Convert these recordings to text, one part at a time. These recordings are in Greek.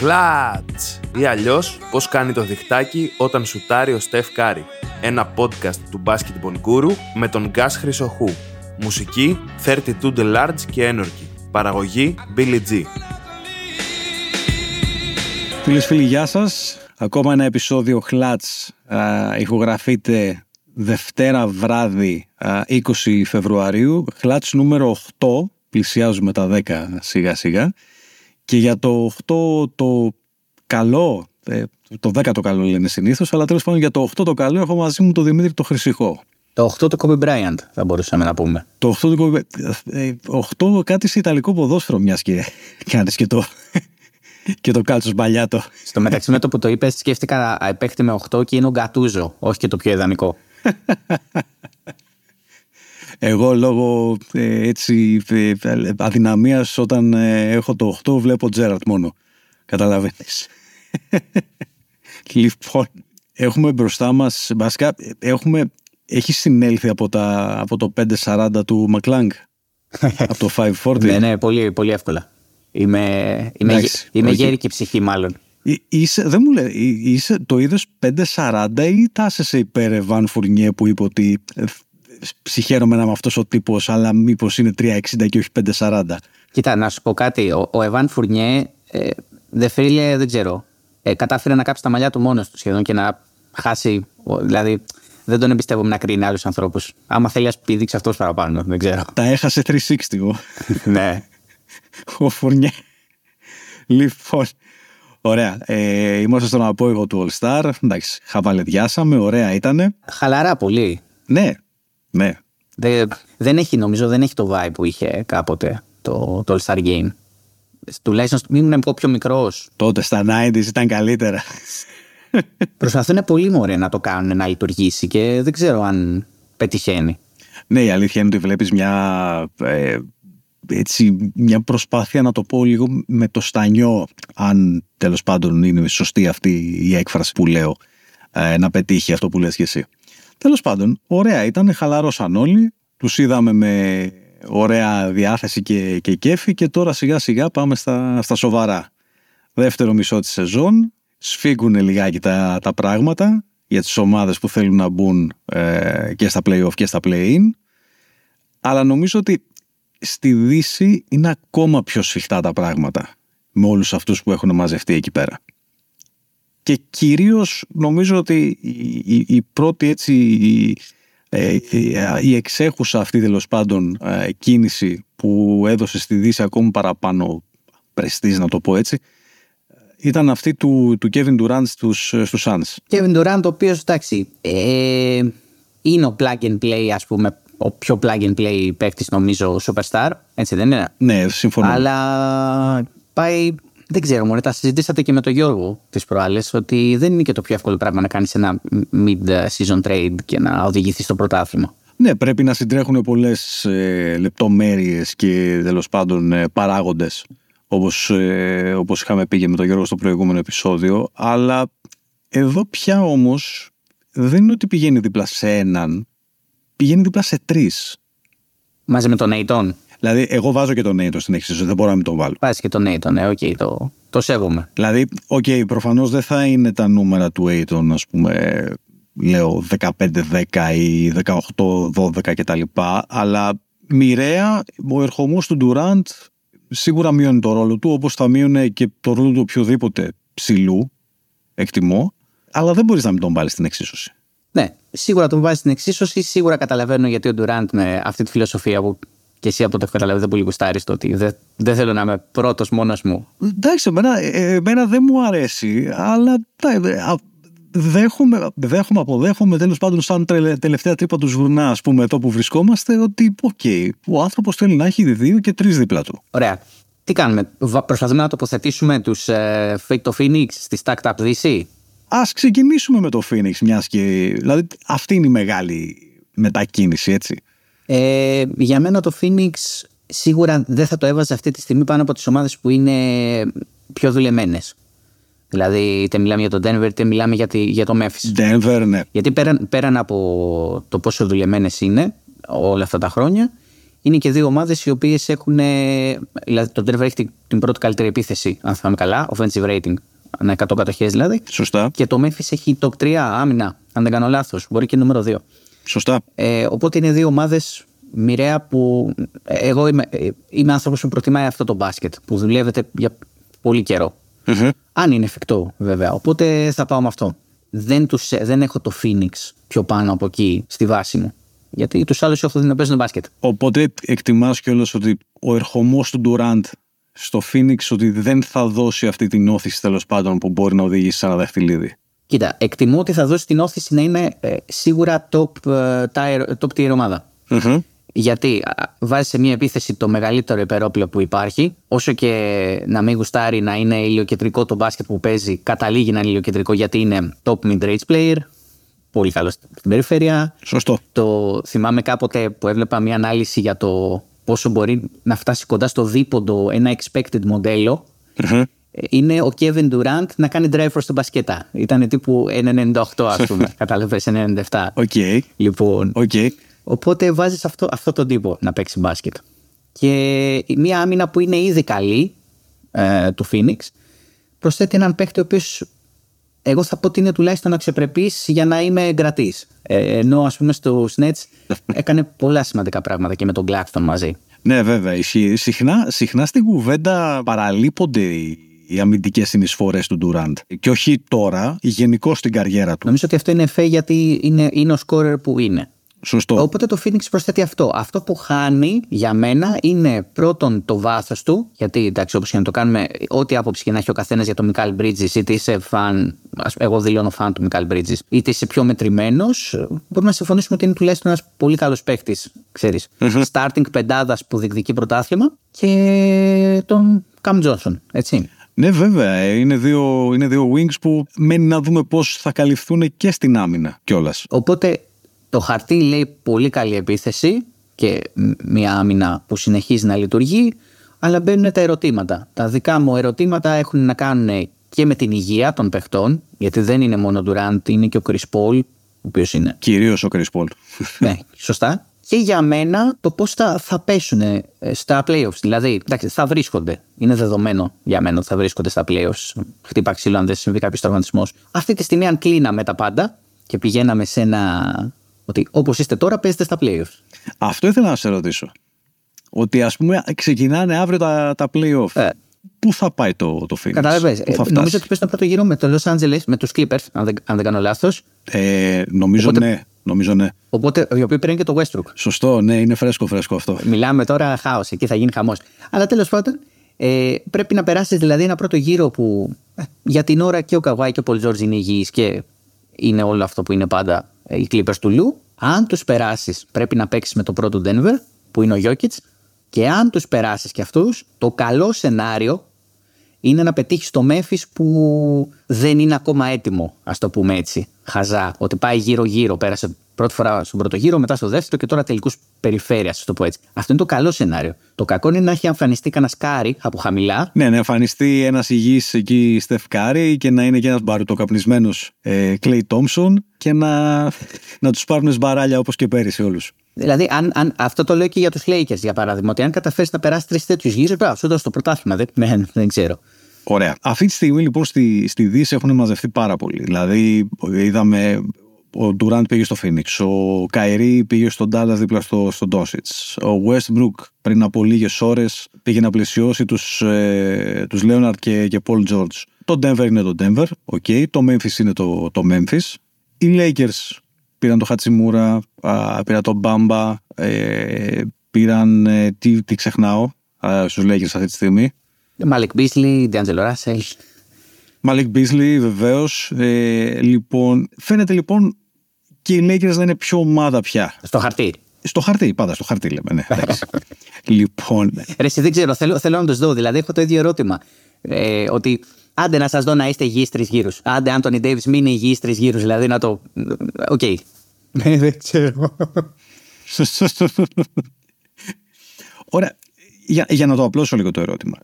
Χλατς! Ή αλλιώς πώς κάνει το διχτάκι όταν σουτάρει ο Στεφ Κάρι. Ένα podcast του μπάσκετ Μπονικούρου με τον Γκάς Χρυσοχού. Μουσική 32 The Large και Energy. Παραγωγή Billy G. Φίλες φίλοι, γεια σας. Ακόμα ένα επεισόδιο Χλατς ηχογραφείται Δευτέρα βράδυ α, 20 Φεβρουαρίου. Χλατς νούμερο 8, πλησιάζουμε τα 10 σιγά σιγά. Και για το 8 το καλό, ε, το 10 το καλό λένε συνήθως, αλλά τέλος πάντων για το 8 το καλό έχω μαζί μου τον Δημήτρη το Χρυσικό. Το 8 το Kobe Bryant θα μπορούσαμε να πούμε. Το 8 το Kobe ε, 8 κάτι σε ιταλικό ποδόσφαιρο μιας και κάνει και το. και το κάλτσος μπαλιάτο. Στο μεταξύ με το που το είπες, σκέφτηκα παίχτη με 8 και είναι ο Γκατούζο, όχι και το πιο ιδανικό. Εγώ λόγω ε, έτσι ε, αδυναμίας όταν ε, έχω το 8 βλέπω Τζέρατ μόνο. Καταλαβαίνεις. λοιπόν, έχουμε μπροστά μας, βασικά έχουμε, έχει συνέλθει από, τα, από το 540 του Μακλάνγκ. από το 540. ναι, ναι, πολύ, πολύ εύκολα. Είμαι, είμαι, Εντάξει, είμαι όχι. γέρικη ψυχή μάλλον. Εί- Είσαι, δεν μου λέει, εί- είσαι, το είδες 540 ή τάσεσαι υπέρ Βαν Φουρνιέ που είπε ότι ε, ψυχαίρομαι να είμαι αυτός ο τύπος, αλλά μήπως είναι 360 και όχι 540. Κοίτα, να σου πω κάτι. Ο, ο Εβάν Φουρνιέ, ε, δε φίλε, δεν ξέρω. Ε, κατάφερε να κάψει τα μαλλιά του μόνος του σχεδόν και να χάσει. ο- Δηλαδή, δεν τον εμπιστεύομαι να κρίνει άλλους ανθρώπους. Άμα θέλει, ας πήδηξει αυτός παραπάνω. Δεν ξέρω. Τα έχασε 360 ο, ναι. ο Φουρνιέ. Λοιπόν, ωραία. Ε, είμαστε στον απόγειο του All Star. Εντάξει, χαβαλεδιάσαμε, ωραία ήτανε. Χαλαρά πολύ. Ναι, ναι. Δεν, δεν έχει, νομίζω, δεν έχει το vibe που είχε κάποτε το, το All Star Game. Τουλάχιστον ήμουν εγώ πιο μικρός. Τότε στα 90s ήταν καλύτερα. Προσπαθούν πολύ μωρέ να το κάνουν να λειτουργήσει και δεν ξέρω αν πετυχαίνει. Ναι, η αλήθεια είναι ότι βλέπεις μια, ε, έτσι, μια προσπάθεια να το πω λίγο με το στανιό, αν τέλος πάντων είναι σωστή αυτή η έκφραση που λέω, ε, να πετύχει αυτό που λες και εσύ. Τέλος πάντων, ωραία ήταν, χαλαρώσαν όλοι, τους είδαμε με ωραία διάθεση και, και κέφι και τώρα σιγά σιγά πάμε στα, στα σοβαρά. Δεύτερο μισό της σεζόν, σφίγγουν λιγάκι τα, τα πράγματα για τις ομάδες που θέλουν να μπουν ε, και στα play-off και στα play-in αλλά νομίζω ότι στη Δύση είναι ακόμα πιο σφιχτά τα πράγματα με όλους αυτούς που έχουν μαζευτεί εκεί πέρα. Και κυρίως νομίζω ότι η, η- η πρώτη έτσι η, ε, η, η εξέχουσα αυτή τέλος πάντων ε, κίνηση που έδωσε στη Δύση ακόμη παραπάνω πρεστής να το πω έτσι ήταν αυτή του, του Kevin Durant στους, στους Suns. Kevin Durant, ο οποίος εντάξει, ε, είναι ο plug and play, ας πούμε, ο πιο plug and play παίκτης, νομίζω, superstar. Έτσι δεν είναι; Ναι, συμφωνώ. Αλλά πάει. Δεν ξέρω, μωρέ, τα συζητήσατε και με τον Γιώργο τις προάλλες, ότι δεν είναι και το πιο εύκολο πράγμα να κάνεις ένα mid-season trade και να οδηγηθείς στο πρωτάθλημα. Ναι, πρέπει να συντρέχουν πολλές ε, λεπτομέρειες και τέλος πάντων ε, παράγοντες όπως, ε, όπως είχαμε πει και με τον Γιώργο στο προηγούμενο επεισόδιο αλλά εδώ πια όμως δεν είναι ότι πηγαίνει δίπλα σε έναν πηγαίνει δίπλα σε τρεις Μαζί με τον Έιτον. Δηλαδή εγώ βάζω και τον Έιτον στην εξίσωση δεν μπορώ να μην τον βάλω Πάει και τον Έιτον, ε, οκ, το, το σέβομαι. Δηλαδή, οκ, προφανώς δεν θα είναι τα νούμερα του Aiton, ας πούμε, λέω 15-10 ή 18-12 κτλ. Αλλά μοιραία ο ερχομός του Durant σίγουρα μειώνει το ρόλο του, όπως θα μείωνε και το ρόλο του οποιοδήποτε ψηλού, εκτιμώ, αλλά δεν μπορείς να μην τον βάλεις στην εξίσωση. Ναι, σίγουρα τον βάζεις στην εξίσωση. Σίγουρα καταλαβαίνω γιατί ο Ντουράντ με αυτή τη φιλοσοφία που και εσύ από το έχω καταλάβει δεν πολύ γουστάρεις το ότι δεν, δεν θέλω να είμαι πρώτος μόνος μου. Εντάξει, εμένα, ε, εμένα δεν μου αρέσει, αλλά τα- ε, α, δέχομαι, δέχομαι, αποδέχομαι τέλος πάντων σαν τρελε- τελευταία τρύπα του ζουρνά, ας πούμε, εδώ που βρισκόμαστε, ότι οκ, ο άνθρωπος θέλει να έχει δύο και τρεις δίπλα του. Ωραία. Τι κάνουμε, Βα- προσπαθούμε να τοποθετήσουμε τους ε, Fake το Phoenix στη Stacked Up DC. Α ξεκινήσουμε με το Phoenix, μιας και. Δηλαδή, αυτή είναι η μεγάλη μετακίνηση, έτσι. Ε, για μένα το Phoenix σίγουρα δεν θα το έβαζε αυτή τη στιγμή πάνω από τις ομάδες που είναι πιο δουλεμένες. Δηλαδή είτε μιλάμε για το Denver είτε μιλάμε για, τη, για το Memphis. Denver, ναι. Γιατί πέραν, πέραν από το πόσο δουλεμένες είναι όλα αυτά τα χρόνια είναι και δύο ομάδες οι οποίες έχουν. ε, Δηλαδή, το Denver έχει την- την πρώτη καλύτερη επίθεση, αν θυμάμαι καλά, offensive rating, ανά 100 κατοχές δηλαδή. Σωστά. Και το Memphis έχει top 3 άμυνα, αν δεν κάνω λάθος. Μπορεί και νούμερο 2. Σωστά. Ε, οπότε είναι δύο ομάδες μοιραία που. ε, Εγώ είμαι, ε, είμαι άνθρωπος που προτιμάει αυτό το μπάσκετ, που δουλεύετε για πολύ καιρό. Μμμ. Αν είναι εφικτό, βέβαια. Οπότε θα πάω με αυτό. Δεν, τους, ε, δεν έχω το Phoenix πιο πάνω από εκεί στη βάση μου. Γιατί τους άλλους έχω δει να παίζουν μπάσκετ. Οπότε εκτιμάς κιόλας ότι ο ερχομός του Durant στο Phoenix ότι δεν θα δώσει αυτή την όθηση τέλος πάντων που μπορεί να οδηγήσει σε ένα δαχτυλίδι; Κοίτα, εκτιμώ ότι θα δώσει την όθηση να είναι ε, σίγουρα top, ε, tier, top tier ομάδα. Μμμ. Γιατί α, βάζει σε μια επίθεση το μεγαλύτερο υπερόπλο που υπάρχει. Όσο και να μην γουστάρει να είναι ηλιοκεντρικό το μπάσκετ που παίζει, καταλήγει να είναι ηλιοκεντρικό γιατί είναι top mid-range player. Πολύ καλός στην περιφέρεια. Σωστό. Το θυμάμαι κάποτε που έβλεπα μια ανάλυση για το πόσο μπορεί να φτάσει κοντά στο δίποντο ένα expected μοντέλο. Μμμ. Ε, Είναι ο Kevin Durant να κάνει drive προς τον μπασκέτα. Ήταν τύπου 1,98 ας πούμε. Κατάλαβες 1,97. Οκ. Λοιπόν, Οκ. Οπότε βάζεις αυτό, αυτό τον τύπο να παίξει μπάσκετ. Και μια άμυνα που είναι ήδη καλή ε, του Phoenix προσθέτει έναν παίκτη ο οποίος εγώ θα πω ότι είναι τουλάχιστον αξιοπρεπής για να είμαι εγκρατή. Ε, ενώ ας πούμε στο Nets έκανε πολλά σημαντικά πράγματα και με τον Claxton μαζί. Ναι, βέβαια. ισχύει. Συχνά, συχνά στην κουβέντα παραλείπονται οι, οι αμυντικές συνεισφορές του Durant. Και όχι τώρα, γενικώ στην καριέρα του. Νομίζω ότι αυτό είναι εφέ γιατί είναι, είναι ο σκόρερ που είναι. Σωστό. Οπότε το Phoenix προσθέτει αυτό. Αυτό που χάνει για μένα είναι πρώτον το βάθος του. Γιατί εντάξει, όπως και να το κάνουμε, ό,τι άποψη και να έχει ο καθένας για τον Μικάλ Bridges, είτε είσαι φαν, ας- εγώ δηλώνω φαν του Μικάλ Bridges, είτε είσαι πιο μετρημένος, μπορούμε να συμφωνήσουμε ότι είναι τουλάχιστον ένας πολύ καλός παίχτη, ξέρεις. Starting πεντάδας που διεκδικεί πρωτάθλημα και τον Cam Johnson, έτσι. Ναι, βέβαια. ε, Είναι δύο, είναι δύο wings που μένει να δούμε πώς θα καλυφθούν και στην άμυνα κιόλας. Οπότε το χαρτί λέει πολύ καλή επίθεση και μ- μια άμυνα που συνεχίζει να λειτουργεί, αλλά μπαίνουν τα ερωτήματα. Τα δικά μου ερωτήματα έχουν να κάνουν και με την υγεία των παιχτών, γιατί δεν είναι μόνο ο Durant, είναι και ο Chris Paul, ο οποίος είναι. Κυρίως ο Chris Paul. ναι, σωστά. Και για μένα το πώς θα, θα πέσουν ε, στα playoffs. Δηλαδή, εντάξει, θα βρίσκονται. Είναι δεδομένο για μένα ότι θα βρίσκονται στα playoffs. Χτύπα ξύλο αν δεν συμβεί κάποιος τραυματισμός. Αυτή τη στιγμή, αν κλείναμε τα πάντα και πηγαίναμε σε ένα. ότι όπως είστε τώρα, παίζετε στα playoffs. Αυτό ήθελα να σε ρωτήσω. Ότι ας πούμε ξεκινάνε αύριο τα, τα playoff. Ε. Πού θα πάει το, το Phoenix, Κατάλαβες. πού θα φτάσει; νομίζω ότι παίζουν τον πρώτο γύρο με το Los Angeles, με τους Clippers, αν δεν, αν δεν κάνω λάθος. Ε, νομίζω Οπότε- ναι. Νομίζω ναι. Οπότε, οι οποίοι παίρνουν και το Westbrook. Σωστό, ναι, είναι φρέσκο φρέσκο αυτό. Μιλάμε τώρα χάος, εκεί θα γίνει χαμός. Αλλά τέλος πάντων, ε, πρέπει να περάσεις δηλαδή ένα πρώτο γύρο που ε, για την ώρα και ο Καβάη και ο Πολ Τζόρτζ είναι υγιείς και είναι όλο αυτό που είναι πάντα ε, οι Clippers του Λου. Αν τους περάσεις, πρέπει να παίξεις με το πρώτο Denver, που είναι ο Jokic. Και αν τους περάσεις και αυτούς, το καλό σενάριο είναι να πετύχεις το Memphis που δεν είναι ακόμα έτοιμο, ας το πούμε έτσι. Χαζά. Ότι πάει γύρω-γύρω. Πέρασε πρώτη φορά στον πρώτο γύρο, μετά στο δεύτερο και τώρα τελικούς περιφέρειας, ας το πω έτσι. Αυτό είναι το καλό σενάριο. Το κακό είναι να έχει εμφανιστεί κανένα σκάρι από χαμηλά. Ναι, να εμφανιστεί ένας υγιής εκεί Στεφ Κάρη και να είναι και ένας μπαρουτοκαπνισμένο ε, Clay Thompson και να, να τους πάρουν σμπαράλια όπως και πέρυσι όλους. Δηλαδή, αν, αν, αυτό το λέω και για τους Lakers για παράδειγμα. Ότι αν καταφέρεις να περάσεις τρεις τέτοιους γύρου, πρέπει σου δώσει το πρωτάθλημα. Δεν, ναι, δεν ξέρω. Ωραία. Αυτή τη στιγμή λοιπόν στη, στη Δύση έχουν μαζευτεί πάρα πολύ. Δηλαδή, είδαμε ο Ντουράντ πήγε στο Phoenix, ο Καϊρή πήγε στο Dallas δίπλα στο, στο Ντόντσιτς, ο Westbrook πριν από λίγες ώρες πήγε να πλαισιώσει τους, ε, τους Leonard και, και Paul George. Το Denver είναι το Denver, okay. το Memphis είναι το, το Memphis. Οι Lakers πήραν το Χατσιμούρα, α, πήραν το Μπάμπα, ε, πήραν, ε, τι, τι ξεχνάω α, στους Lakers αυτή τη στιγμή. Μάλικ Μπίσλι, Ντιάντζελο Ράσελ. Μαλικ Μπίσλι, βεβαίως. Ε, λοιπόν, φαίνεται λοιπόν και οι Lakers να είναι πιο ομάδα πια. Στο χαρτί. Στο χαρτί, πάντα στο χαρτί λέμε. Ναι, εντάξει. λοιπόν, Ρε, εσύ δεν ξέρω, θέλω, θέλω να τους δω. Δηλαδή, έχω το ίδιο ερώτημα. Ε, ότι άντε να σας δω να είστε υγιείς τρεις γύρους. Άντε, Άντωνι Ντέιβις, μείνε υγιής τρεις γύρους. Δηλαδή, να το. Οκ. Ναι, δεν ξέρω. Ωραία. Για, για να το απλώσω λίγο το ερώτημα.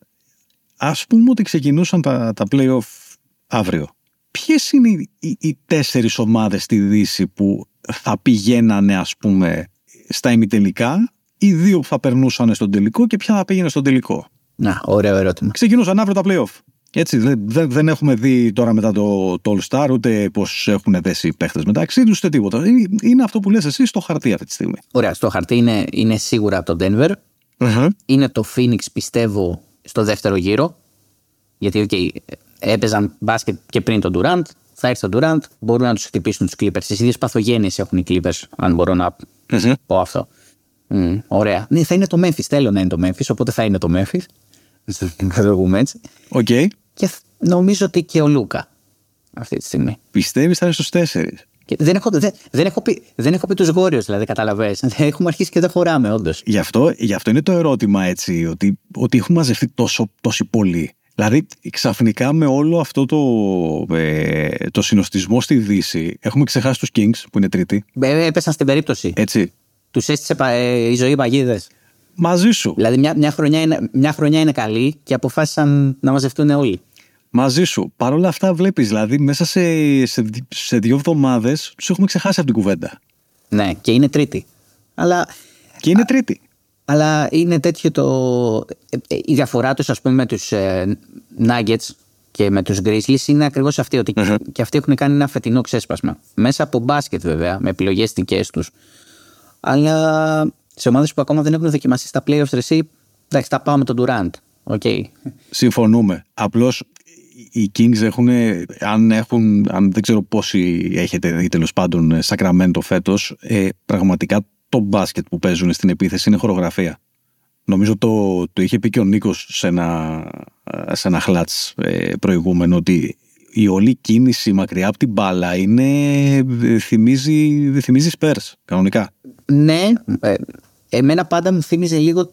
Ας πούμε ότι ξεκινούσαν τα, τα play-off αύριο. Ποιες είναι οι, οι, οι τέσσερις ομάδες στη Δύση που θα πηγαίνανε ας πούμε στα ημιτελικά ή οι δύο που θα περνούσαν στον τελικό και ποια θα πήγαινε στον τελικό; Να, ωραίο ερώτημα. Ξεκινούσαν αύριο τα playoff. Έτσι, δεν, δεν, δεν έχουμε δει τώρα μετά το, το All Star ούτε πώς έχουν δέσει οι παίχτες μεταξύ τους ούτε τίποτα. Είναι, είναι αυτό που λες εσύ στο χαρτί αυτή τη στιγμή. Ωραία, στο χαρτί είναι, είναι σίγουρα από το Denver. Είναι το Phoenix, πιστεύω, στο δεύτερο γύρο. Γιατί, okay, έπαιζαν μπάσκετ και πριν τον Durant. Θα έρθει ο Durant, μπορούν να τους χτυπήσουν τους Clippers. Τις ίδιες παθογένειες έχουν οι Clippers, αν μπορώ να πω αυτό. Mm, ωραία. Ναι, θα είναι το Memphis. Θέλω να είναι το Memphis, οπότε θα είναι το Memphis. Θα το πούμε έτσι. OK. Okay. Και νομίζω ότι και ο Λούκα αυτή τη στιγμή. Πιστεύεις θα είναι στους τέσσερις; δεν, έχω, δεν, δεν, έχω πει, δεν έχω πει τους γόριους, δηλαδή, καταλαβαίνεις. Έχουμε αρχίσει και δεν χωράμε, όντως. Γι, αυτό, γι' αυτό είναι το ερώτημα έτσι, ότι, ότι έχουμε μαζευτεί τόσο, τόσοι πολλοί. Δηλαδή, ξαφνικά με όλο αυτό το, ε, το συνοστισμό στη Δύση, έχουμε ξεχάσει τους Kings που είναι τρίτη. Ε, έπεσαν στην περίπτωση. Έτσι. Τους έστησε ε, η ζωή παγίδες. Μαζί σου. Δηλαδή, μια, μια, χρονιά είναι, μια χρονιά είναι καλή και αποφάσισαν να μαζευτούν όλοι. Μαζί σου. Παρ' όλα αυτά, βλέπεις, δηλαδή, μέσα σε, σε, σε δύο εβδομάδες τους έχουμε ξεχάσει από την κουβέντα. Ναι, και είναι τρίτη. Αλλά. Και είναι τρίτη. Αλλά είναι τέτοιο το. Η διαφορά τους, ας πούμε, με τους ε, Nuggets και με τους Grizzlies είναι ακριβώς αυτή. Ότι uh-huh. και αυτοί έχουν κάνει ένα φετινό ξέσπασμα. Μέσα από μπάσκετ, βέβαια, με επιλογές δικές τους. Αλλά σε ομάδες που ακόμα δεν έχουν δοκιμαστεί στα playoffs ρεσί, εντάξει, τα πάω με τον Durant. Okay. Συμφωνούμε. Απλώς οι Kings έχουν, αν έχουν, αν δεν ξέρω πόσοι έχετε ή τέλος πάντων Σακραμέντο φέτος, ε, πραγματικά το μπάσκετ που παίζουν στην επίθεση είναι χορογραφία. Νομίζω το, το είχε πει και ο Νίκος σε ένα, σε ένα χλάτς ε, προηγούμενο ότι η όλη κίνηση μακριά από την μπάλα είναι, θυμίζει, θυμίζει Spurs, κανονικά. Ναι, ε, εμένα πάντα μου θύμιζε λίγο,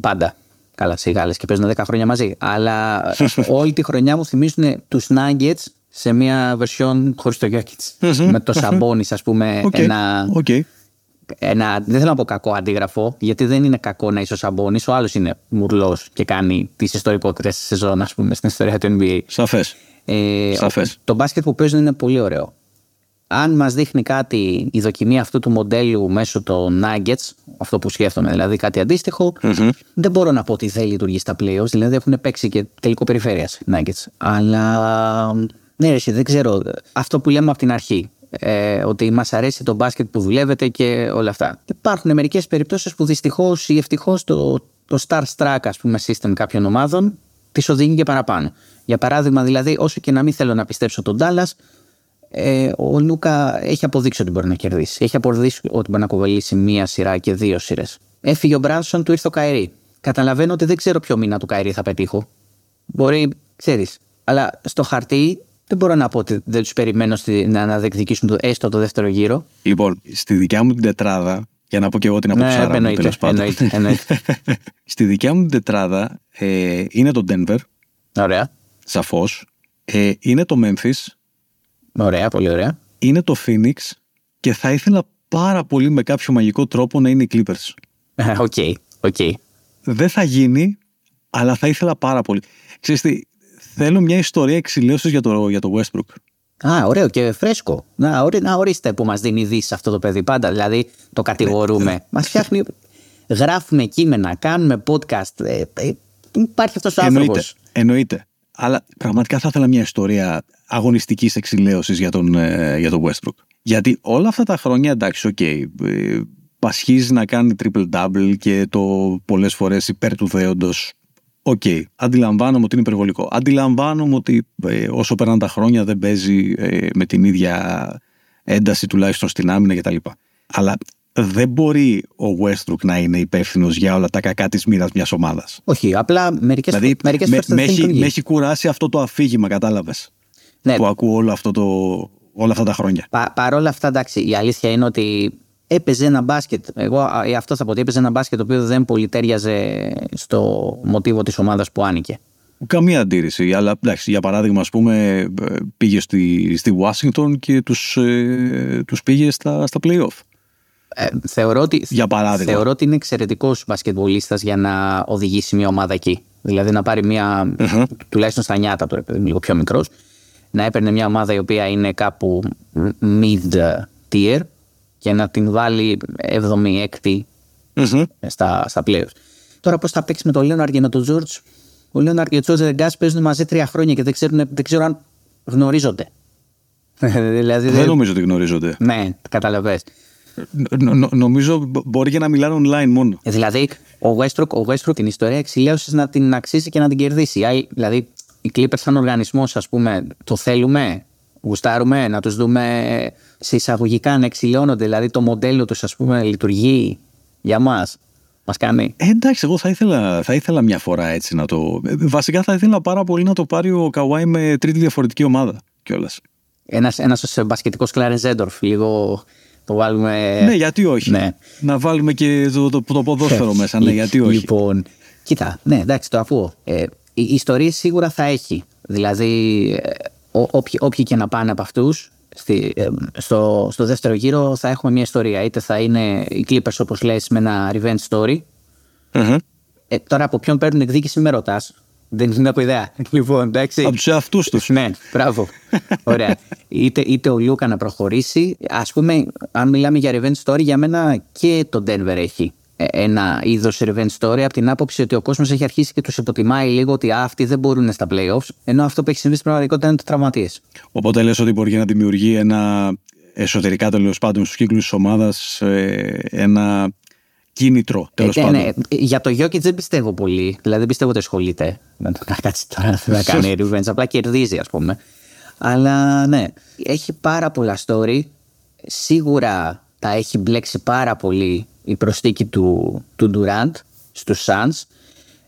πάντα, καλά σε Γάλλες και παίζουν 10 χρόνια μαζί, αλλά όλη τη χρονιά μου θυμίζουν τους Nuggets σε μια version χωρίς το Jokic. με το Σαμπόνις ας πούμε okay. ένα... Okay. Ένα, δεν θέλω να πω κακό αντίγραφο, γιατί δεν είναι κακό να είσαι ο Σαμπόνι. Ο άλλος είναι μουρλός και κάνει τις ιστορικότερε σεζόν, ας πούμε, στην ιστορία του NBA. Σαφές. Ε, το μπάσκετ που παίζουν είναι πολύ ωραίο. Αν μας δείχνει κάτι η δοκιμή αυτού του μοντέλου μέσω των Nuggets, αυτό που σκέφτομαι, δηλαδή κάτι αντίστοιχο, mm-hmm. δεν μπορώ να πω ότι δεν λειτουργεί στα playoffs, δηλαδή έχουν παίξει και τελικό περιφέρειας Nuggets. Αλλά ναι, ρε, δεν ξέρω. Αυτό που λέμε από την αρχή. Ε, ότι μας αρέσει το μπάσκετ που δουλεύετε και όλα αυτά. Υπάρχουν μερικές περιπτώσεις που δυστυχώς ή ευτυχώς το, το star struck, ας πούμε, system κάποιων ομάδων τις οδηγεί και παραπάνω. Για παράδειγμα, δηλαδή, όσο και να μην θέλω να πιστέψω τον Ντάλλα, ε, ο Λούκα έχει αποδείξει ότι μπορεί να κερδίσει. Έχει αποδείξει ότι μπορεί να κοβαλήσει μία σειρά και δύο σειρές. Έφυγε ο Μπράνσον, του ήρθε ο Καερή. Καταλαβαίνω ότι δεν ξέρω ποιο μήνα του Καερή θα πετύχω. Μπορεί, ξέρεις. Αλλά στο χαρτί δεν μπορώ να πω ότι δεν τους περιμένω στη, να, να διεκδικήσουν το, έστω το δεύτερο γύρο. Λοιπόν, στη δικιά μου την τετράδα, για να πω και εγώ την αποψάρα ναι, εννοείται, μου, εννοείται, εννοείται. στη δικιά μου την τετράδα ε, είναι το Denver. Ωραία. Σαφώς. Ε, είναι το Memphis. Ωραία, πολύ ωραία. Είναι το Phoenix και θα ήθελα πάρα πολύ με κάποιο μαγικό τρόπο να είναι οι Clippers. OK, okay, okay. Δεν θα γίνει, αλλά θα ήθελα πάρα πολύ. Ξέρεις τι, θέλω μια ιστορία εξιλέωσης για το, για το Westbrook. Α, ωραίο και φρέσκο. Να, ορί, να ορίστε που μας δίνει ειδήσεις αυτό το παιδί πάντα. Δηλαδή το κατηγορούμε. Ναι. μας φτιάχνει... Γράφουμε κείμενα, κάνουμε podcast. Ε, ε, υπάρχει αυτός ο άνθρωπος. Εννοείται. Αλλά πραγματικά θα ήθελα μια ιστορία αγωνιστικής εξιλέωσης για τον, ε, για τον Westbrook. Γιατί όλα αυτά τα χρόνια, εντάξει, OK, okay, ε, πασχίζει να κάνει triple-double και το πολλές φορές υπέρ του δέοντος. OK, okay, αντιλαμβάνομαι ότι είναι υπερβολικό. Αντιλαμβάνομαι ότι ε, όσο περνάνε τα χρόνια δεν παίζει ε, με την ίδια ένταση τουλάχιστον στην άμυνα κτλ. Αλλά δεν μπορεί ο Westbrook να είναι υπεύθυνος για όλα τα κακά της μοίρας μιας ομάδας. Όχι, απλά μερικές δηλαδή, μερικές με, με, έχει, με έχει κουράσει αυτό το αφήγημα, κατάλαβες; Ναι. Που ακούω όλο αυτό το, όλα αυτά τα χρόνια. Πα, Παρ' όλα αυτά, εντάξει, η αλήθεια είναι ότι έπαιζε ένα μπάσκετ. Εγώ αυτός θα πω ότι έπαιζε ένα μπάσκετ το οποίο δεν πολύ τέριαζε στο μοτίβο της ομάδας που άνοικε. Καμία αντίρρηση. Αλλά εντάξει, για παράδειγμα, ας πούμε, πήγε στη, στη Washington και τους, ε, τους πήγε στα, στα play-off. Ε, θεωρώ, ότι, για παράδειγμα. θεωρώ ότι είναι εξαιρετικός μπασκετμπολίστας για να οδηγήσει μια ομάδα εκεί. Δηλαδή να πάρει μια. Uh-huh. τουλάχιστον στα νιάτα του, λίγο πιο μικρός. Να έπαιρνε μια ομάδα η οποία είναι κάπου mid tier και να την βάλει 7η, 6η στα, στα playoffs. Τώρα πώς θα παίξει με τον Λέοναρ και με τον Τζόρτζ. Ο Λέοναρ και ο Τζόρτζ Γκά παίζουν μαζί τρία χρόνια και δεν, ξέρουν, δεν ξέρω αν γνωρίζονται. δηλαδή, δεν νομίζω ότι γνωρίζονται. Ναι, καταλαβέ. Νο, νομίζω μπορεί και να μιλάνε online μόνο. Ε, δηλαδή, ο Westbrook, ο Westbrook την ιστορία εξηλαίωση να την αξίζει και να την κερδίσει. Δηλαδή, οι Clippers σαν οργανισμός, ας πούμε, το θέλουμε, γουστάρουμε να τους δούμε σε εισαγωγικά να εξηλαιώνονται. Δηλαδή, το μοντέλο τους, ας πούμε, λειτουργεί για μας. Μας κάνει. Ε, εντάξει, εγώ θα ήθελα, θα ήθελα μια φορά έτσι να το. Βασικά θα ήθελα πάρα πολύ να το πάρει ο Καουάι με τρίτη διαφορετική ομάδα κιόλας. Ένας ένας μπασκετικό Κλάρεν Ζέντορφ, λίγο το βάλουμε. Ναι, γιατί όχι. Ναι. Να βάλουμε και το, το, το ποδόσφαιρο μέσα, ναι, γιατί όχι. Λοιπόν, κοίτα, ναι, εντάξει, το ακούω. Ε, η ιστορία σίγουρα θα έχει. Δηλαδή, ε, όποιοι, όποιοι και να πάνε από αυτούς, ε, στο, στο δεύτερο γύρο θα έχουμε μια ιστορία. Είτε θα είναι οι Clippers, όπως λες, με ένα revenge story. Mm-hmm. Ε, τώρα από ποιον παίρνουν εκδίκηση με ρωτάς. Δεν είναι από ιδέα. Λοιπόν, εντάξει. Από τους εαυτούς τους. ναι, μπράβο. Ωραία. είτε, είτε ο Λούκα να προχωρήσει. Α πούμε, αν μιλάμε για revenge story, για μένα και το Denver έχει ε, ένα είδος revenge story από την άποψη ότι ο κόσμος έχει αρχίσει και τους υποτιμάει λίγο ότι αυτοί δεν μπορούν στα playoffs, ενώ αυτό που έχει συμβεί στην πραγματικότητα είναι το τραυματίες. Οπότε λες ότι μπορεί να δημιουργεί ένα εσωτερικά τέλος πάντων στους κύκλους της ομάδας ε, ένα κίνητρο τέλος ε, ναι, πάντων. Ναι, για το Γιώκητ δεν πιστεύω πολύ. Δηλαδή δεν πιστεύω ότι ασχολείται να κάτσει τώρα να κάνει revenge. Απλά κερδίζει, ας πούμε. Αλλά ναι, έχει πάρα πολλά story. Σίγουρα τα έχει μπλέξει πάρα πολύ η προσθήκη του, του Durant στους Suns.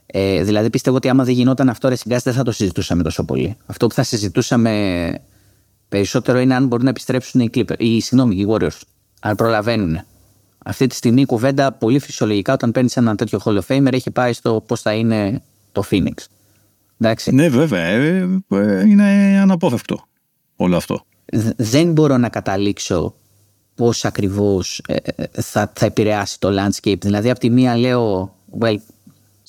Ε, δηλαδή πιστεύω ότι άμα δεν γινόταν αυτό ρε δεν θα το συζητούσαμε τόσο πολύ. Αυτό που θα συζητούσαμε περισσότερο είναι αν μπορούν να επιστρέψουν οι Clippers, ή συγγνώμη, οι Warriors, αν προλαβαίνουν. Αυτή τη στιγμή η κουβέντα πολύ φυσιολογικά όταν παίρνεις ένα τέτοιο Hall of Famer έχει πάει στο πώς θα είναι το Phoenix. Εντάξει. Ναι, βέβαια. Ε, ε, είναι αναπόφευκτο όλο αυτό. Δεν μπορώ να καταλήξω πώς ακριβώς ε, θα, θα επηρεάσει το landscape. Δηλαδή, από τη μία λέω, well,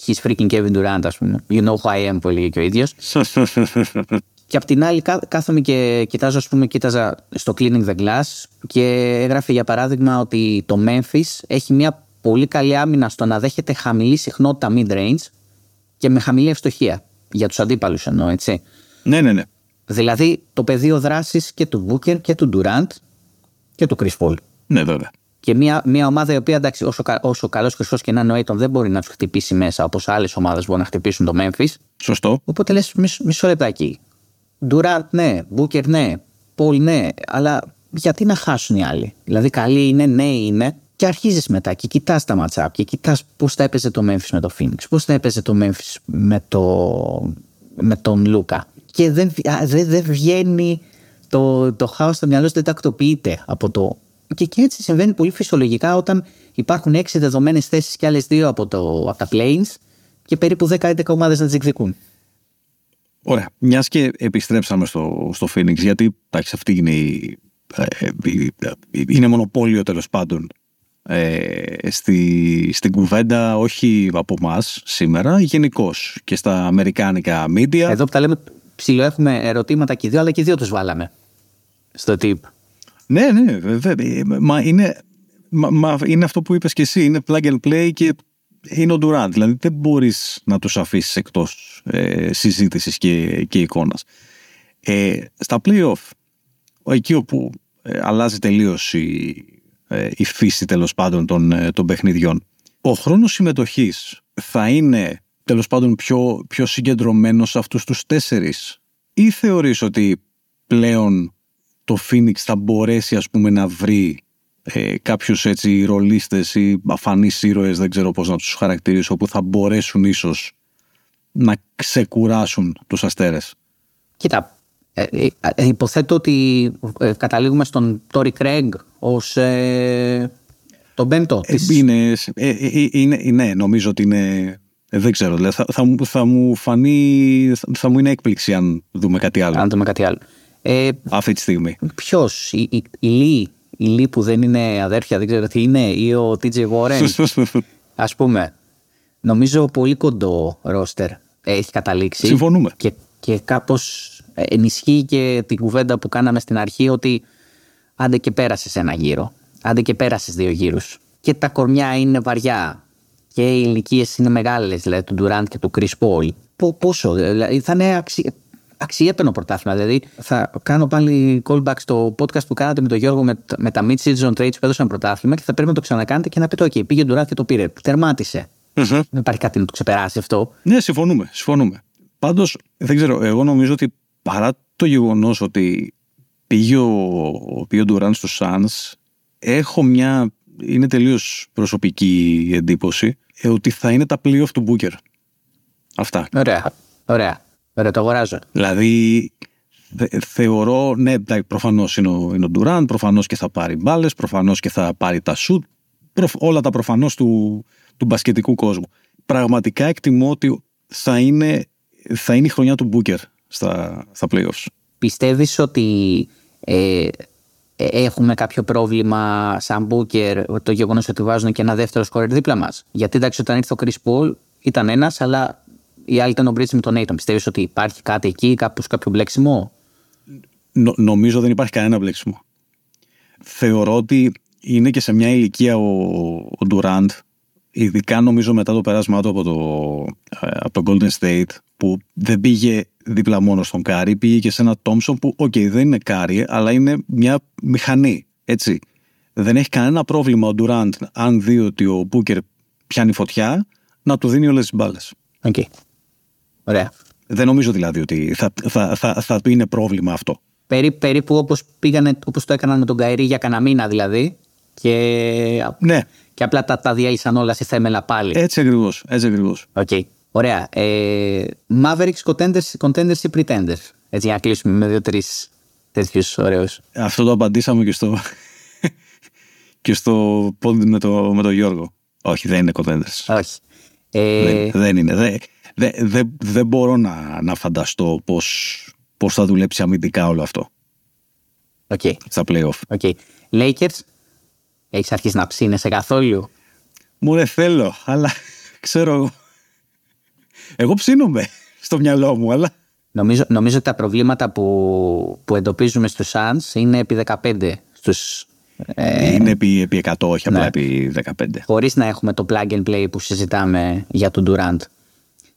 he's freaking Kevin Durant, ας πούμε. You know who I am, που έλεγε και ο ίδιος. Και απ' την άλλη κάθομαι και κοιτάζω, ας πούμε, κοίταζα στο Cleaning the Glass και έγραφε για παράδειγμα ότι το Memphis έχει μια πολύ καλή άμυνα στο να δέχεται χαμηλή συχνότητα mid-range και με χαμηλή ευστοχία. Για τους αντίπαλους εννοώ, έτσι. Ναι, ναι, ναι. Δηλαδή το πεδίο δράσης και του Booker και του Durant και του Chris Paul. Ναι, βέβαια. Και μια, μια ομάδα η οποία εντάξει, όσο, όσο καλός χρυσό και να είναι ο Aiton δεν μπορεί να τους χτυπήσει μέσα όπως άλλες ομάδες μπορούν να χτυπήσουν το Memphis. Σωστό. Οπότε λες μισό, μισό λεπτάκι. Durant ναι, Booker ναι, Paul ναι, αλλά γιατί να χάσουν οι άλλοι; Δηλαδή, καλοί είναι, ναι είναι, και αρχίζεις μετά και κοιτάς τα ματσάπ και κοιτάς πώς θα έπαιζε το Memphis με το Phoenix, πώς θα έπαιζε το Memphis με, το, με τον Λούκα. Και δεν, δεν, δεν βγαίνει το, το χάος στο μυαλό σου, δεν τακτοποιείται από το. Και, και έτσι συμβαίνει πολύ φυσιολογικά όταν υπάρχουν έξι δεδομένες θέσεις και άλλες δύο από, το, από τα planes και περίπου 10-11 ομάδες να τις εκδικούν. Ωραία. Μιας και επιστρέψαμε στο, στο Phoenix, γιατί εντάξει, αυτή είναι η, ε, είναι μονοπόλιο τέλος πάντων ε, στη, στην κουβέντα όχι από εμά σήμερα, γενικώς και στα αμερικάνικα media. Εδώ που τα λέμε ψηλό έχουμε ερωτήματα και δύο, αλλά και δύο τους βάλαμε στο tip. Ναι, ναι, βέβαια. Μα είναι, μα, είναι αυτό που είπες και εσύ, είναι plug and play και είναι ο Durant. Δηλαδή δεν μπορείς να τους αφήσεις εκτός ε, συζήτησης και, και εικόνας. Ε, στα play-off, εκεί όπου ε, αλλάζει τελείως η, ε, η φύση τέλος πάντων των, ε, των παιχνιδιών, ο χρόνος συμμετοχής θα είναι τέλος πάντων πιο, πιο συγκεντρωμένος σε αυτούς τους τέσσερις; Ή θεωρείς ότι πλέον το Phoenix θα μπορέσει ας πούμε να βρει ε, κάποιους έτσι ρολίστες ή αφανείς ήρωες δεν ξέρω πώς να τους χαρακτηρίσω όπου θα μπορέσουν ίσως να ξεκουράσουν τους αστέρες. Κοίτα, ε, ε, ε υποθέτω ότι ε, καταλήγουμε στον Τόρι Κρέγ ως ε, τον πέμπτο. Της... Είναι, είναι, ναι, νομίζω ότι είναι δεν ξέρω, δηλαδή θα, θα, θα, μου φανεί, θα μου είναι έκπληξη αν δούμε κάτι άλλο. Αν δούμε κάτι άλλο. Ε, Αυτή τη στιγμή. Ποιος, η, η, η Λί, η Λί που δεν είναι αδέρφια, δεν ξέρω τι είναι, ή ο TJ Warren. Α πούμε. Νομίζω πολύ κοντό ρόστερ έχει καταλήξει. Συμφωνούμε. Και, και κάπως ενισχύει και την κουβέντα που κάναμε στην αρχή ότι άντε και πέρασες ένα γύρο. Άντε και πέρασες δύο γύρους. και τα κορμιά είναι βαριά και οι ηλικίες είναι μεγάλες, δηλαδή του Ντουράντ και του Chris Paul. Πόσο, δηλαδή θα είναι αξι... αξιέπαινο πρωτάθλημα. Δηλαδή θα κάνω πάλι callback στο podcast που κάνατε με τον Γιώργο με, με τα mid-season trades που έδωσαν πρωτάθλημα και θα πρέπει να το ξανακάνετε και να πείτε: OK, πήγε ο Ντουράντ και το πήρε. Τερμάτισε. Δεν υπάρχει κάτι να το ξεπεράσει αυτό. Ναι, συμφωνούμε. συμφωνούμε. Πάντως, δεν ξέρω, εγώ νομίζω ότι παρά το γεγονός ότι πήγε ο, πήγε ο Ντουράντ στου Suns, έχω μια. Είναι τελείως προσωπική εντύπωση ε, ότι θα είναι τα playoff του Booker. Αυτά. Ωραία. Ωραία. Ωραία, το αγοράζω. Δηλαδή, θε, θεωρώ, ναι, προφανώς είναι ο, είναι ο Ντουράν, προφανώς και θα πάρει μπάλες, προφανώς και θα πάρει τα σουτ, όλα τα προφανώς του, του μπασκετικού κόσμου. Πραγματικά εκτιμώ ότι θα είναι, θα είναι η χρονιά του Booker στα, στα playoffs. Πιστεύεις ότι ε, ε, έχουμε κάποιο πρόβλημα σαν Booker το γεγονός ότι βάζουν και ένα δεύτερο σκόρερ δίπλα μας; Γιατί εντάξει, όταν ήρθε ο Chris Paul ήταν ένας, αλλά οι άλλοι ήταν ο Bridges με τον Aiton. Πιστεύεις ότι υπάρχει κάτι εκεί, κάπως, κάποιο μπλέξιμο; Νο, νομίζω δεν υπάρχει κανένα μπλέξιμο. Θεωρώ ότι είναι και σε μια ηλικία ο, ο Durant, ειδικά νομίζω μετά το περάσμα του από το, ε, από το Golden State, που δεν πήγε δίπλα μόνο στον Κάρι, πήγε και σε ένα Τόμσον που, OK, okay, δεν είναι Κάρι, αλλά είναι μια μηχανή. Έτσι. Δεν έχει κανένα πρόβλημα ο Ντουράντ, αν δει ότι ο Μπούκερ πιάνει φωτιά, να του δίνει όλες τις μπάλες. Okay. Ωραία. Δεν νομίζω δηλαδή ότι θα, θα, θα, θα του είναι πρόβλημα αυτό. Περί, περίπου όπως, πήγανε, όπως το έκαναν με τον Καϊρή για κανένα μήνα δηλαδή. Και, ναι. και απλά τα, τα διέλυσαν όλα σε θέμελα πάλι. Έτσι ακριβώς. Έτσι ακριβώς. Okay. Ωραία. Ε, Mavericks contenders, contenders ή pretenders; Έτσι για να κλείσουμε με δύο-τρει τέτοιους ωραίους. Αυτό το απαντήσαμε και στο. και στο πόντι με το, με το Γιώργο. Όχι, δεν είναι contenders. Όχι. Ε... Δεν, δεν είναι. Δεν, δεν, δεν, δεν μπορώ να, να φανταστώ πώς, πώς θα δουλέψει αμυντικά όλο αυτό. Okay. Στα playoff. Okay. Lakers, έχεις αρχίσει να ψήνεσαι καθόλου; Μου δεν θέλω, αλλά ξέρω εγώ. Εγώ ψήνομαι στο μυαλό μου, αλλά... Νομίζω, νομίζω ότι τα προβλήματα που, που εντοπίζουμε στους Suns είναι επί 15 στους ε, είναι επί, επί 100, όχι απλά ναι. επί 15. Χωρίς να έχουμε το plug and play που συζητάμε για τον Durant.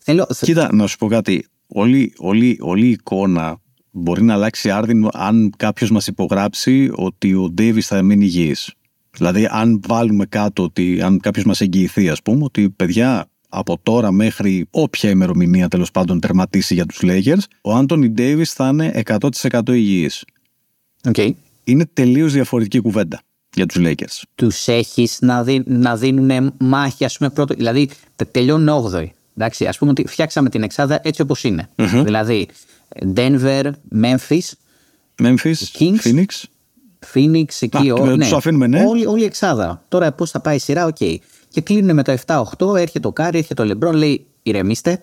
Θέλω... Κοίτα, να σου πω κάτι. Όλη, όλη, όλη η εικόνα μπορεί να αλλάξει άρδιν αν κάποιος μας υπογράψει ότι ο Ντέβις θα μείνει υγιής. Δηλαδή, αν βάλουμε κάτω ότι, αν κάποιος μας εγγυηθεί, ας πούμε, ότι παιδιά από τώρα μέχρι όποια ημερομηνία τέλος πάντων τερματίσει για τους Lakers, ο Άντωνι Ντέβις θα είναι 100% υγιής. Okay. Είναι τελείως διαφορετική κουβέντα για τους Lakers. Τους έχεις να, δι, να δίνουν μάχη, ας πούμε, πρώτο. Δηλαδή, τελειώνουν 8η. Εντάξει, ας πούμε ότι φτιάξαμε την εξάδα έτσι όπως είναι. Mm-hmm. Δηλαδή, Denver, Memphis, Memphis, Kings, Phoenix. Phoenix, εκεί. Α, ό, ναι. αφήνουμε, ναι. Όλη, όλη η εξάδα. Τώρα πώς θα πάει η σειρά, OK. Okay. Και κλείνουν με το 7-8, έρχεται ο Κάρι, έρχεται ο Λεμπρόν, λέει ηρεμήστε.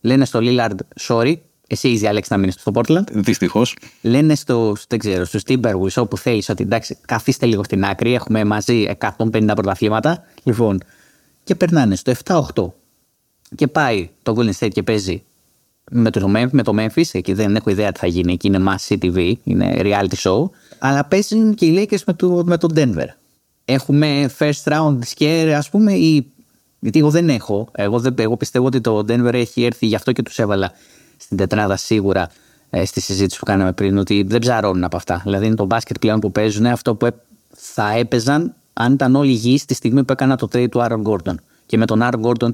Λένε στο Lillard, sorry, εσύ είχες διαλέξει να μείνεις στο Portland. Δυστυχώς. Λένε στο, δεν ξέρω, στους Timberwolves όπου θέλεις ότι εντάξει, καθίστε λίγο στην άκρη, έχουμε μαζί 150 πρωταθλήματα. Λοιπόν, και περνάνε στο 7-8 και πάει το Golden State και παίζει με το, με το Memphis, εκεί δεν έχω ιδέα τι θα γίνει, εκεί είναι Mass TV, είναι reality show, αλλά παίζουν και οι Lakers με το, με το Denver. Έχουμε first round scare ας πούμε ή γιατί εγώ δεν έχω. Εγώ, δεν, εγώ πιστεύω ότι το Denver έχει έρθει, γι' αυτό και τους έβαλα στην τετράδα σίγουρα ε, στη συζήτηση που κάναμε πριν, ότι δεν ψαρώνουν από αυτά. Δηλαδή είναι το μπάσκετ πλέον που παίζουν αυτό που θα έπαιζαν αν ήταν όλοι υγιείς στη στιγμή που έκανα το trade του Aaron Gordon. Και με τον Aaron Gordon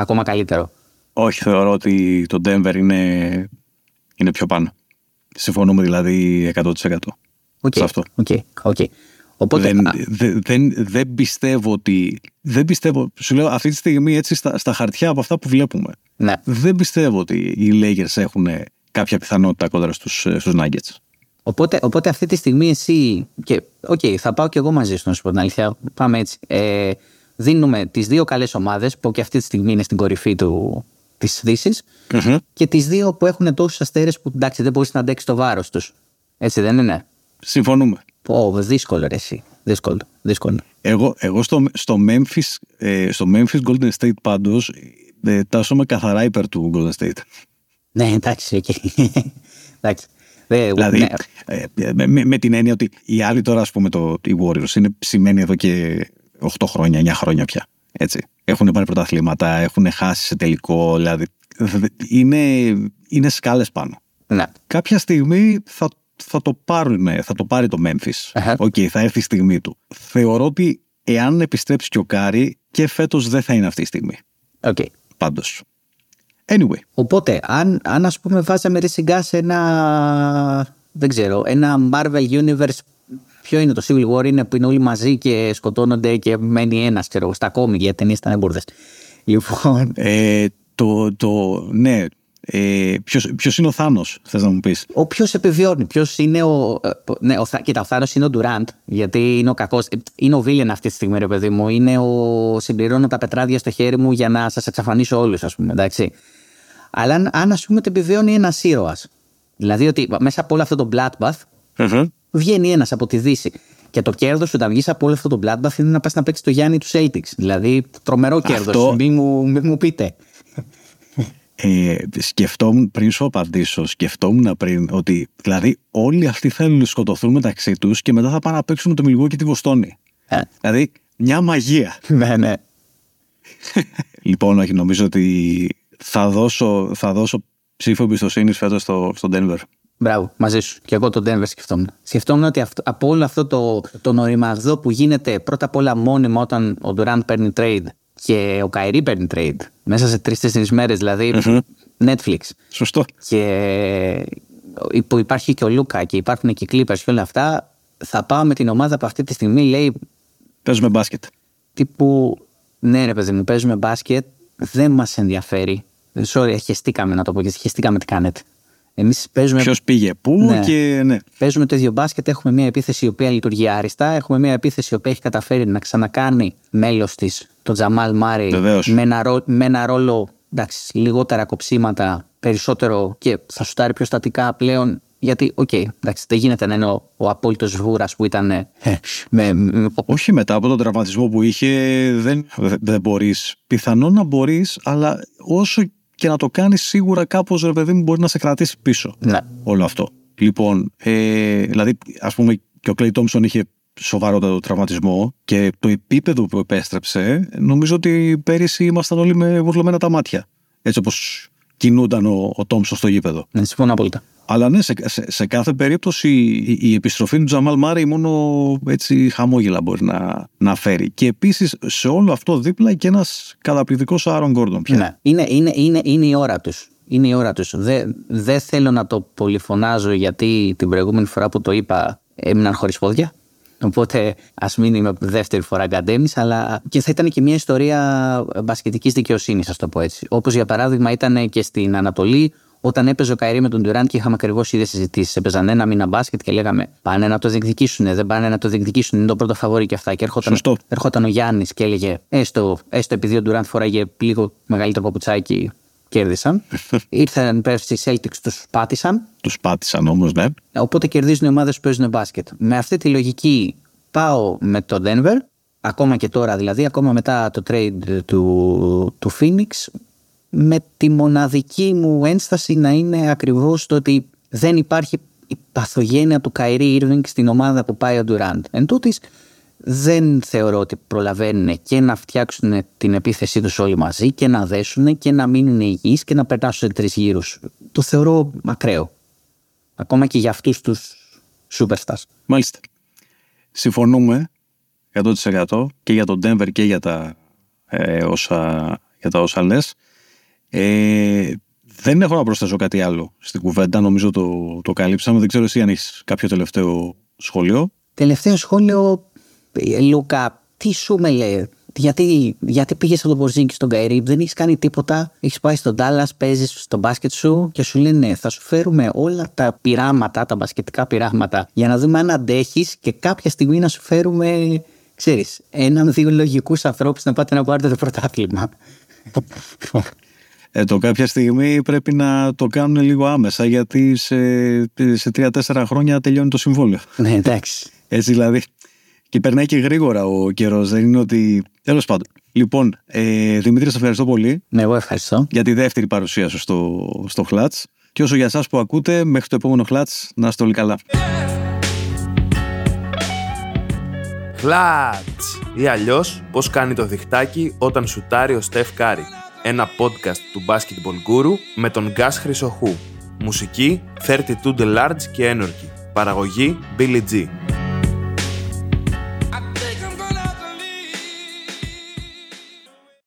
ακόμα καλύτερο. Όχι, θεωρώ ότι το Denver είναι, είναι πιο πάνω. Συμφωνούμε δηλαδή 100%. Okay, σε αυτό. Okay, okay. Οπότε, δεν, δεν, δεν, δεν, πιστεύω ότι. Δεν πιστεύω. Σου λέω αυτή τη στιγμή έτσι στα, στα χαρτιά από αυτά που βλέπουμε. Ναι. Δεν πιστεύω ότι οι Lakers έχουν κάποια πιθανότητα κόντρα στους, στους Nuggets. Οπότε, οπότε αυτή τη στιγμή εσύ. Και, okay, θα πάω κι εγώ μαζί σου να σου πω την αλήθεια. Πάμε έτσι. Ε, δίνουμε τις δύο καλές ομάδες που και αυτή τη στιγμή είναι στην κορυφή του, της δύσης mm-hmm. και τις δύο που έχουν τόσους αστέρες που εντάξει δεν μπορείς να αντέξεις το βάρος τους. Έτσι δεν είναι; Συμφωνούμε. Πω, δύσκολο ρε εσύ. Δύσκολο. δύσκολο. Εγώ, εγώ στο, στο, Memphis, ε, στο Memphis Golden State πάντως ε, τάσομαι καθαρά υπέρ του Golden State. Ναι, εντάξει, okay. εντάξει. Δηλαδή, ναι. ε, με, με, με, την έννοια ότι οι άλλοι τώρα, ας πούμε, το, οι Warriors είναι ψημένοι εδώ και 8 χρόνια, 9 χρόνια πια. Έτσι. Έχουν πάρει πρωταθλήματα, έχουν χάσει σε τελικό, δηλαδή είναι, είναι σκάλες πάνω. Ναι. Κάποια στιγμή θα, θα το πάρουν, θα το πάρει το Memphis. OK, okay, θα έρθει η στιγμή του. Θεωρώ ότι εάν επιστρέψει και ο Κάρι και φέτος δεν θα είναι αυτή η στιγμή. Okay. Πάντως. Anyway. Οπότε, αν, αν ας πούμε βάζαμε ρε σε ένα, δεν ξέρω, ένα Marvel Universe Ποιο είναι το Civil War, είναι που είναι όλοι μαζί και σκοτώνονται και μένει ένας, ξέρω στα κόμι, γιατί ταινίες ήταν εμπορδε. Λοιπόν. Ε, το, το, ναι, ε, ποιος, ποιος είναι ο Θάνος, θες να μου πεις; Ο ποιος επιβιώνει, ποιος είναι ο... Ε, ναι, ο κοίτα, ο Θάνος είναι ο Ντουράντ, γιατί είναι ο κακός, είναι ο Βίλεν αυτή τη στιγμή ρε παιδί μου, είναι ο συμπληρώνω τα πετράδια στο χέρι μου για να σας εξαφανίσω όλους ας πούμε, εντάξει. Αλλά αν, αν ας πούμε το επιβιώνει ένας ήρωας, δηλαδή ότι μέσα από όλο αυτό το bloodbath mm-hmm. Βγαίνει ένας από τη Δύση. Και το κέρδος σου να βγεις από όλο αυτό το bloodbath είναι να πας να παίξεις το Γιάννη του Celtics. Δηλαδή, τρομερό κέρδος. Αυτό... Μην, μου, μην μου πείτε. Ε, σκεφτόμουν πριν σου απαντήσω, σκεφτόμουν πριν ότι δηλαδή όλοι αυτοί θέλουν να σκοτωθούν μεταξύ τους και μετά θα πάνε να παίξουν το Μιλγό και τη Βοστόνη. Ε. Δηλαδή μια μαγεία. ναι, ναι. λοιπόν, όχι, νομίζω ότι θα δώσω, θα δώσω ψήφο εμπιστοσύνης φέτος στο, στο Denver. Μπράβο, μαζί σου. Και εγώ τον Denver σκεφτόμουν. Σκεφτόμουν ότι αυτό, από όλο αυτό το, το νοημαγδό που γίνεται πρώτα απ' όλα μόνιμα όταν ο Durant παίρνει trade και ο Καϊρή παίρνει trade μέσα σε τρει-τέσσερι μέρες, δηλαδή Netflix. Σωστό. Και που υπάρχει και ο Λούκα και υπάρχουν και οι Clippers και όλα αυτά, θα πάω με την ομάδα που αυτή τη στιγμή λέει. Παίζουμε μπάσκετ. Τύπου, ναι, ρε παιδί μου, παίζουμε μπάσκετ, δεν μας ενδιαφέρει. Sorry, χεστήκαμε να το πω και χεστήκαμε τι κάνετε. Εμείς παίζουμε. Ποιος πήγε πού ναι. και ναι. Παίζουμε το ίδιο μπάσκετ. Έχουμε μια επίθεση η οποία λειτουργεί άριστα. Έχουμε μια επίθεση η οποία έχει καταφέρει να ξανακάνει μέλος της τον Τζαμάλ Μάρεϊ με, ένα, με ένα ρόλο εντάξει, λιγότερα κοψίματα, περισσότερο και θα σουτάρει πιο στατικά πλέον. Γιατί, OK, okay, εντάξει, δεν γίνεται να είναι ο, ο απόλυτος βούρας που ήταν. Ε, με, με, Όχι μετά από τον τραυματισμό που είχε, δεν, δεν μπορείς. Πιθανόν να μπορείς, αλλά όσο και να το κάνει σίγουρα κάπως ρε παιδί μου μπορεί να σε κρατήσει πίσω. Ναι. Όλο αυτό. Λοιπόν, ε, δηλαδή, ας πούμε, και ο Κλέι Τόμψον είχε σοβαρότατο τραυματισμό και το επίπεδο που επέστρεψε, νομίζω ότι πέρυσι ήμασταν όλοι με βουρλωμένα τα μάτια. Έτσι όπως κινούνταν ο, ο Τόμψον στο γήπεδο. Ναι, συμφωνώ απόλυτα. Αλλά ναι, σε, σε, κάθε περίπτωση η, η, επιστροφή του Τζαμάλ Μάρι μόνο έτσι χαμόγελα μπορεί να, να φέρει. Και επίσης σε όλο αυτό δίπλα και ένας καταπληκτικός Άρον Γκόρντον πια. Ναι, είναι, είναι, είναι, είναι η ώρα τους. Είναι η ώρα τους. Δεν δε θέλω να το πολυφωνάζω γιατί την προηγούμενη φορά που το είπα έμειναν χωρίς πόδια. Οπότε ας μην είμαι δεύτερη φορά γκαντέμις, αλλά και θα ήταν και μια ιστορία μπασκετικής δικαιοσύνης, ας το πω έτσι. Όπως για παράδειγμα ήταν και στην Ανατολή, όταν έπαιζε ο Καϊρή με τον Ντουράντ και είχαμε ακριβώς ίδιες συζητήσεις. Έπαιζαν ένα μήνα μπάσκετ και λέγαμε πάνε να το διεκδικήσουν, δεν πάνε να το διεκδικήσουν, είναι το πρώτο φαβόρι και αυτά. Και έρχονταν, έρχονταν ο Γιάννης και έλεγε έστω, έστω επειδή ο Ντουράντ φοράγε λίγο μεγαλύτερο παπουτσάκι, κέρδισαν. Ήρθαν πέρσι οι Celtics, τους πάτησαν. Τους πάτησαν όμως, ναι. Οπότε κερδίζουν οι ομάδες που παίζουν μπάσκετ. Με αυτή τη λογική πάω με το Denver, ακόμα και τώρα δηλαδή, ακόμα μετά το trade του, του Phoenix, με τη μοναδική μου ένσταση να είναι ακριβώς το ότι δεν υπάρχει η παθογένεια του Καϊρή Irving στην ομάδα που πάει ο Durant. Εν τούτης, δεν θεωρώ ότι προλαβαίνουν και να φτιάξουν την επίθεσή τους όλοι μαζί και να δέσουν και να μείνουν υγιείς και να περάσουν σε τρεις γύρους. Το θεωρώ μακραίο. Ακόμα και για αυτούς τους superstars. Μάλιστα. Συμφωνούμε 100% και για τον Denver και για τα, ε, όσα, για τα όσα λες. Ε, δεν έχω να προσθέσω κάτι άλλο στην κουβέντα. Νομίζω το, το καλύψαμε. Δεν ξέρω εσύ αν έχεις κάποιο τελευταίο σχόλιο. Τελευταίο σχόλιο, ε, Λούκα, τι σου με λέει. Γιατί, γιατί πήγες από τον Μπορζίνκι στον Καϊρή, δεν έχεις κάνει τίποτα. Έχεις πάει στον Τάλλας, παίζεις στο μπάσκετ σου και σου λένε ναι, θα σου φέρουμε όλα τα πειράματα, τα μπασκετικά πειράματα, για να δούμε αν αντέχεις και κάποια στιγμή να σου φέρουμε, ξέρεις, έναν δύο λογικούς ανθρώπους να πάτε να πάρετε το πρωτάθλημα. Ε, το κάποια στιγμή πρέπει να το κάνουν λίγο άμεσα γιατί σε, σε τρία-τέσσερα χρόνια τελειώνει το συμβόλαιο. Ναι, εντάξει. Έτσι δηλαδή. Και περνάει και γρήγορα ο καιρός. Δεν είναι ότι. Τέλος πάντων. Λοιπόν, ε, Δημήτρη, σε ευχαριστώ πολύ. Ναι, εγώ ευχαριστώ. Για τη δεύτερη παρουσία σου στο, στο Χλάτς. Και όσο για εσάς που ακούτε, μέχρι το επόμενο Χλάτς, να είστε όλοι καλά. Clutch! Ή αλλιώς πώς κάνει το διχτάκι όταν σουτάρει ο Στεφ Κάρι. Ένα podcast του Basketball Guru με τον Γκας Χρυσοχού. Μουσική 32 The Large και Energy. Παραγωγή Billy G.